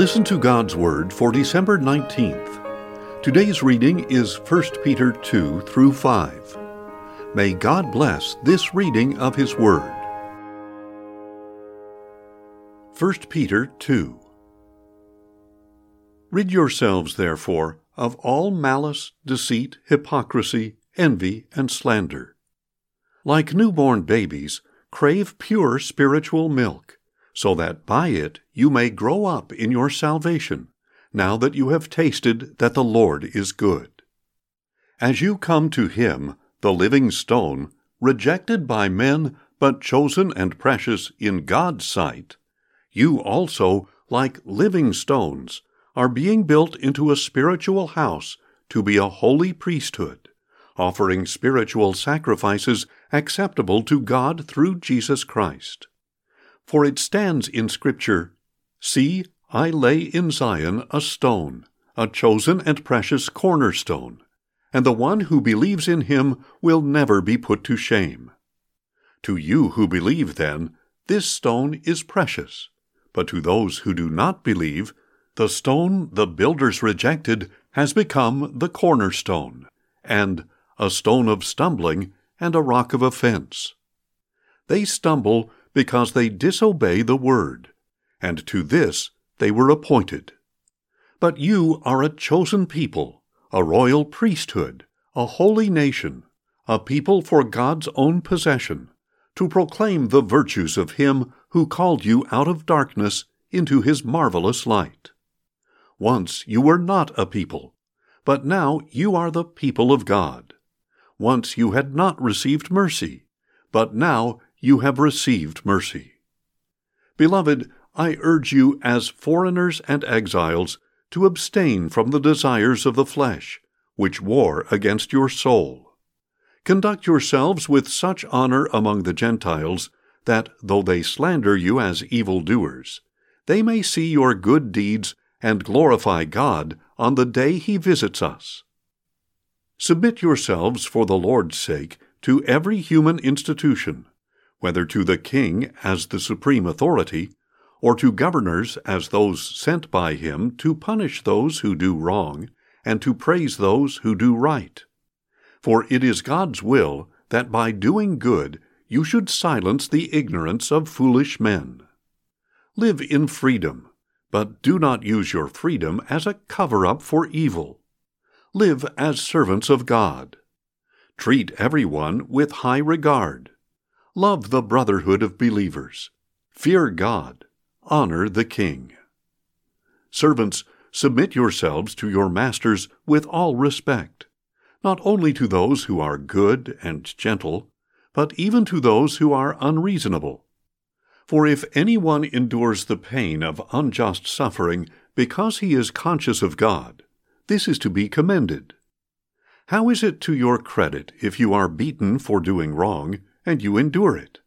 Listen to God's Word for December 19th. Today's reading is 1 Peter 2 through 5. May God bless this reading of His Word. 1 Peter 2 Rid yourselves, therefore, of all malice, deceit, hypocrisy, envy, and slander. Like newborn babies, crave pure spiritual milk so that by it you may grow up in your salvation, now that you have tasted that the Lord is good. As you come to Him, the living stone, rejected by men, but chosen and precious in God's sight, you also, like living stones, are being built into a spiritual house to be a holy priesthood, offering spiritual sacrifices acceptable to God through Jesus Christ. For it stands in Scripture See, I lay in Zion a stone, a chosen and precious cornerstone, and the one who believes in him will never be put to shame. To you who believe, then, this stone is precious, but to those who do not believe, the stone the builders rejected has become the cornerstone, and a stone of stumbling and a rock of offense. They stumble because they disobey the word, and to this they were appointed. But you are a chosen people, a royal priesthood, a holy nation, a people for God's own possession, to proclaim the virtues of Him who called you out of darkness into His marvelous light. Once you were not a people, but now you are the people of God. Once you had not received mercy, but now you have received mercy. Beloved, I urge you as foreigners and exiles to abstain from the desires of the flesh, which war against your soul. Conduct yourselves with such honor among the Gentiles that, though they slander you as evildoers, they may see your good deeds and glorify God on the day He visits us. Submit yourselves for the Lord's sake to every human institution whether to the king as the supreme authority, or to governors as those sent by him to punish those who do wrong, and to praise those who do right. For it is God's will that by doing good you should silence the ignorance of foolish men. Live in freedom, but do not use your freedom as a cover up for evil. Live as servants of God. Treat everyone with high regard Love the brotherhood of believers. Fear God. Honor the king. Servants, submit yourselves to your masters with all respect, not only to those who are good and gentle, but even to those who are unreasonable. For if anyone endures the pain of unjust suffering because he is conscious of God, this is to be commended. How is it to your credit if you are beaten for doing wrong? And you endure it.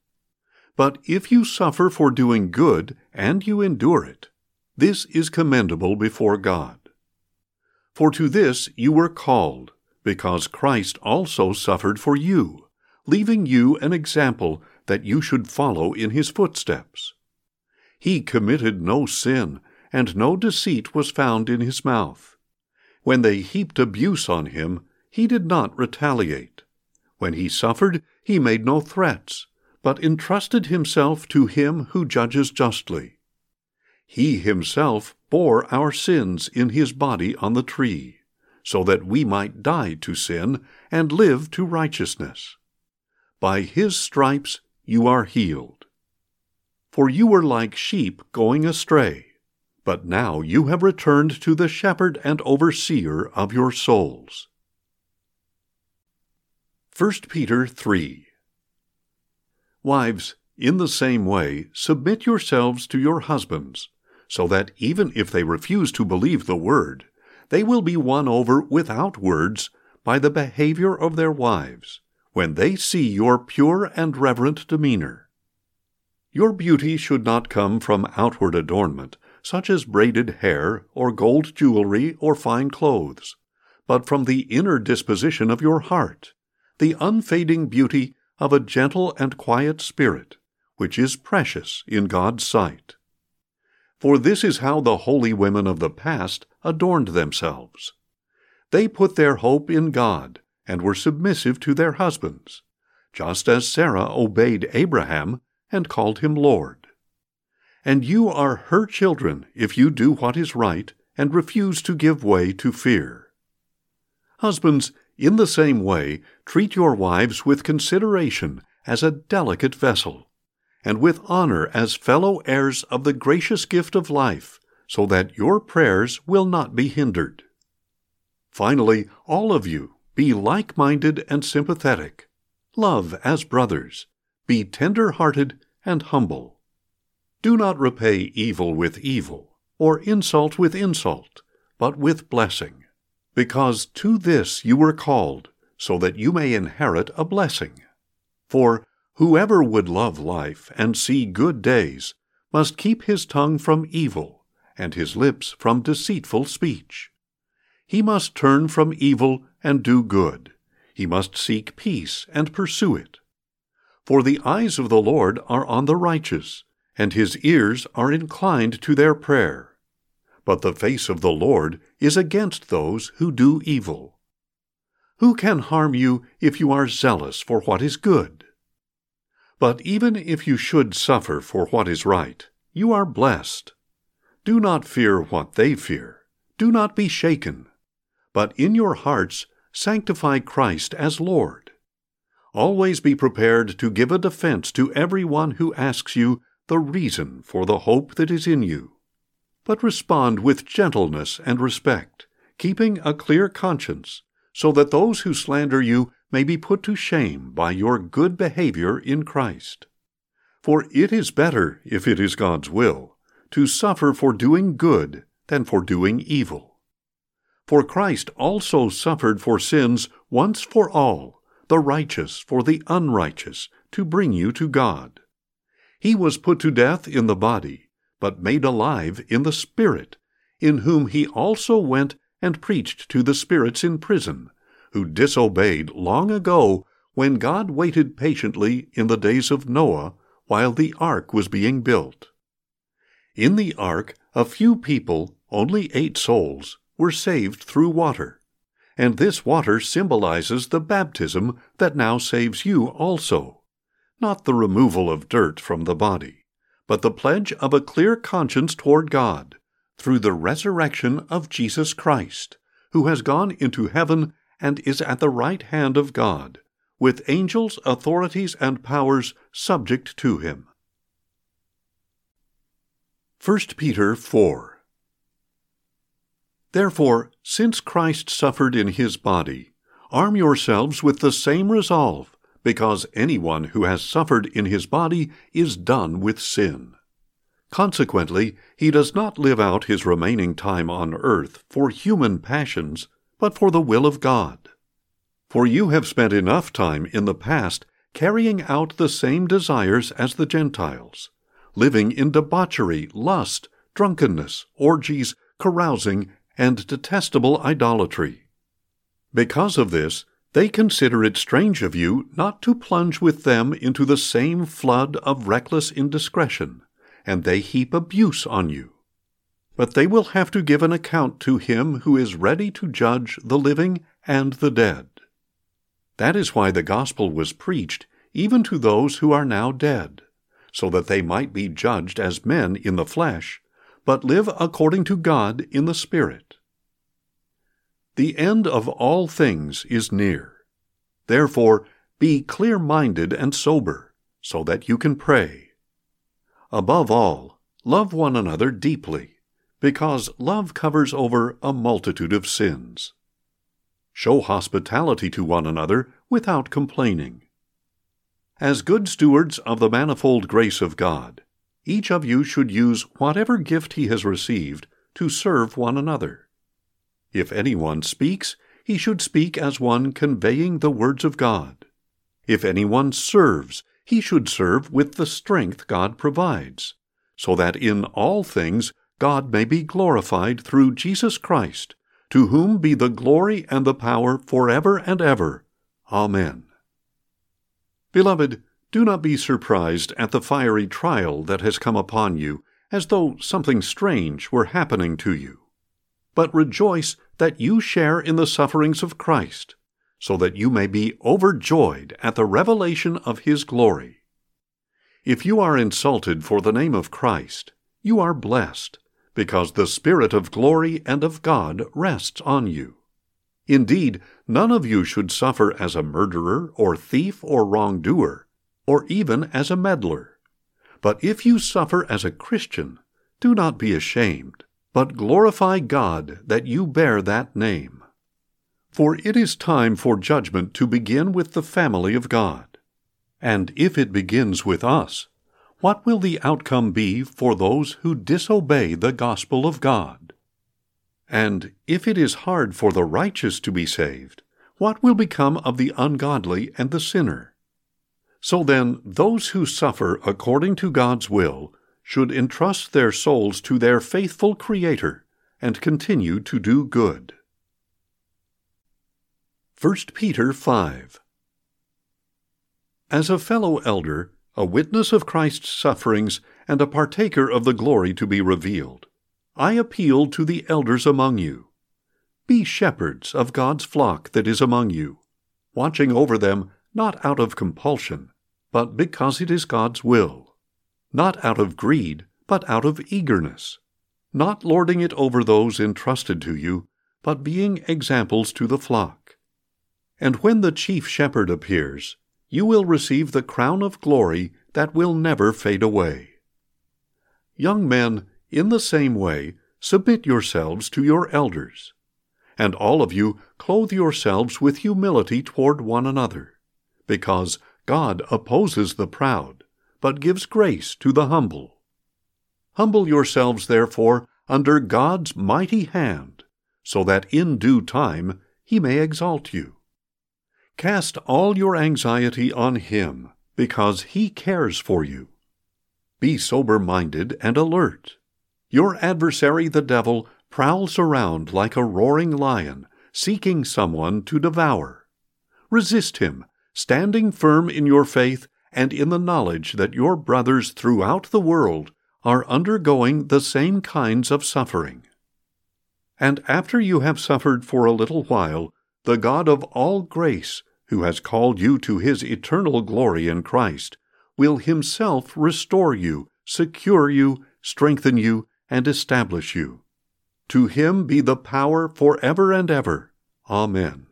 But if you suffer for doing good, and you endure it, this is commendable before God. For to this you were called, because Christ also suffered for you, leaving you an example that you should follow in his footsteps. He committed no sin, and no deceit was found in his mouth. When they heaped abuse on him, he did not retaliate. When he suffered, he made no threats, but entrusted himself to him who judges justly. He himself bore our sins in his body on the tree, so that we might die to sin and live to righteousness. By his stripes you are healed. For you were like sheep going astray, but now you have returned to the shepherd and overseer of your souls. 1 Peter 3 Wives, in the same way, submit yourselves to your husbands, so that even if they refuse to believe the word, they will be won over without words by the behavior of their wives, when they see your pure and reverent demeanor. Your beauty should not come from outward adornment, such as braided hair, or gold jewelry, or fine clothes, but from the inner disposition of your heart the unfading beauty of a gentle and quiet spirit, which is precious in God's sight. For this is how the holy women of the past adorned themselves. They put their hope in God and were submissive to their husbands, just as Sarah obeyed Abraham and called him Lord. And you are her children if you do what is right and refuse to give way to fear. Husbands, in the same way, treat your wives with consideration as a delicate vessel, and with honor as fellow heirs of the gracious gift of life, so that your prayers will not be hindered. Finally, all of you, be like minded and sympathetic. Love as brothers. Be tender hearted and humble. Do not repay evil with evil, or insult with insult, but with blessing, because to this you were called, so that you may inherit a blessing. For whoever would love life and see good days must keep his tongue from evil, and his lips from deceitful speech. He must turn from evil and do good. He must seek peace and pursue it. For the eyes of the Lord are on the righteous, and his ears are inclined to their prayer. But the face of the Lord is against those who do evil. Who can harm you if you are zealous for what is good? But even if you should suffer for what is right, you are blessed. Do not fear what they fear. Do not be shaken. But in your hearts sanctify Christ as Lord. Always be prepared to give a defense to every one who asks you the reason for the hope that is in you. But respond with gentleness and respect, keeping a clear conscience, so that those who slander you may be put to shame by your good behavior in Christ. For it is better, if it is God's will, to suffer for doing good than for doing evil. For Christ also suffered for sins once for all, the righteous for the unrighteous, to bring you to God. He was put to death in the body, but made alive in the Spirit, in whom he also went and preached to the spirits in prison, who disobeyed long ago when God waited patiently in the days of Noah while the ark was being built. In the ark, a few people, only eight souls, were saved through water. And this water symbolizes the baptism that now saves you also. Not the removal of dirt from the body, but the pledge of a clear conscience toward God through the resurrection of Jesus Christ, who has gone into heaven and is at the right hand of God, with angels, authorities, and powers subject to him. 1 Peter 4 Therefore, since Christ suffered in his body, arm yourselves with the same resolve, because anyone who has suffered in his body is done with sin. Consequently, he does not live out his remaining time on earth for human passions, but for the will of God. For you have spent enough time in the past carrying out the same desires as the Gentiles, living in debauchery, lust, drunkenness, orgies, carousing, and detestable idolatry. Because of this, they consider it strange of you not to plunge with them into the same flood of reckless indiscretion, and they heap abuse on you. But they will have to give an account to him who is ready to judge the living and the dead. That is why the gospel was preached even to those who are now dead, so that they might be judged as men in the flesh, but live according to God in the Spirit. The end of all things is near. Therefore, be clear minded and sober, so that you can pray. Above all, love one another deeply, because love covers over a multitude of sins. Show hospitality to one another without complaining. As good stewards of the manifold grace of God, each of you should use whatever gift he has received to serve one another. If anyone speaks, he should speak as one conveying the words of God. If anyone serves, he should serve with the strength God provides, so that in all things God may be glorified through Jesus Christ, to whom be the glory and the power forever and ever. Amen. Beloved, do not be surprised at the fiery trial that has come upon you, as though something strange were happening to you. But rejoice that you share in the sufferings of Christ, so that you may be overjoyed at the revelation of his glory. If you are insulted for the name of Christ, you are blessed, because the Spirit of glory and of God rests on you. Indeed, none of you should suffer as a murderer, or thief, or wrongdoer, or even as a meddler. But if you suffer as a Christian, do not be ashamed, but glorify God that you bear that name. For it is time for judgment to begin with the family of God. And if it begins with us, what will the outcome be for those who disobey the gospel of God? And if it is hard for the righteous to be saved, what will become of the ungodly and the sinner? So then, those who suffer according to God's will should entrust their souls to their faithful Creator and continue to do good. 1 Peter 5 As a fellow elder, a witness of Christ's sufferings, and a partaker of the glory to be revealed, I appeal to the elders among you. Be shepherds of God's flock that is among you, watching over them not out of compulsion but because it is God's will, not out of greed, but out of eagerness, not lording it over those entrusted to you, but being examples to the flock. And when the chief shepherd appears, you will receive the crown of glory that will never fade away. Young men, in the same way, submit yourselves to your elders. And all of you clothe yourselves with humility toward one another, because God opposes the proud, but gives grace to the humble. Humble yourselves, therefore, under God's mighty hand, so that in due time he may exalt you. Cast all your anxiety on him, because he cares for you. Be sober minded and alert. Your adversary, the devil, prowls around like a roaring lion, seeking someone to devour. Resist him standing firm in your faith and in the knowledge that your brothers throughout the world are undergoing the same kinds of suffering. And after you have suffered for a little while, the God of all grace, who has called you to his eternal glory in Christ, will himself restore you, secure you, strengthen you, and establish you. To him be the power forever and ever. Amen.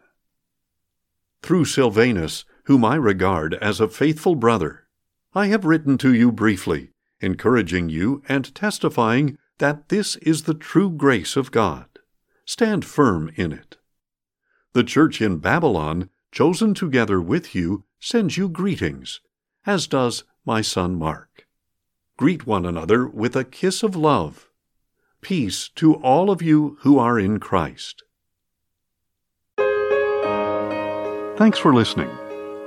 Through Silvanus, whom I regard as a faithful brother. I have written to you briefly, encouraging you and testifying that this is the true grace of God. Stand firm in it. The church in Babylon, chosen together with you, sends you greetings, as does my son Mark. Greet one another with a kiss of love. Peace to all of you who are in Christ. Thanks for listening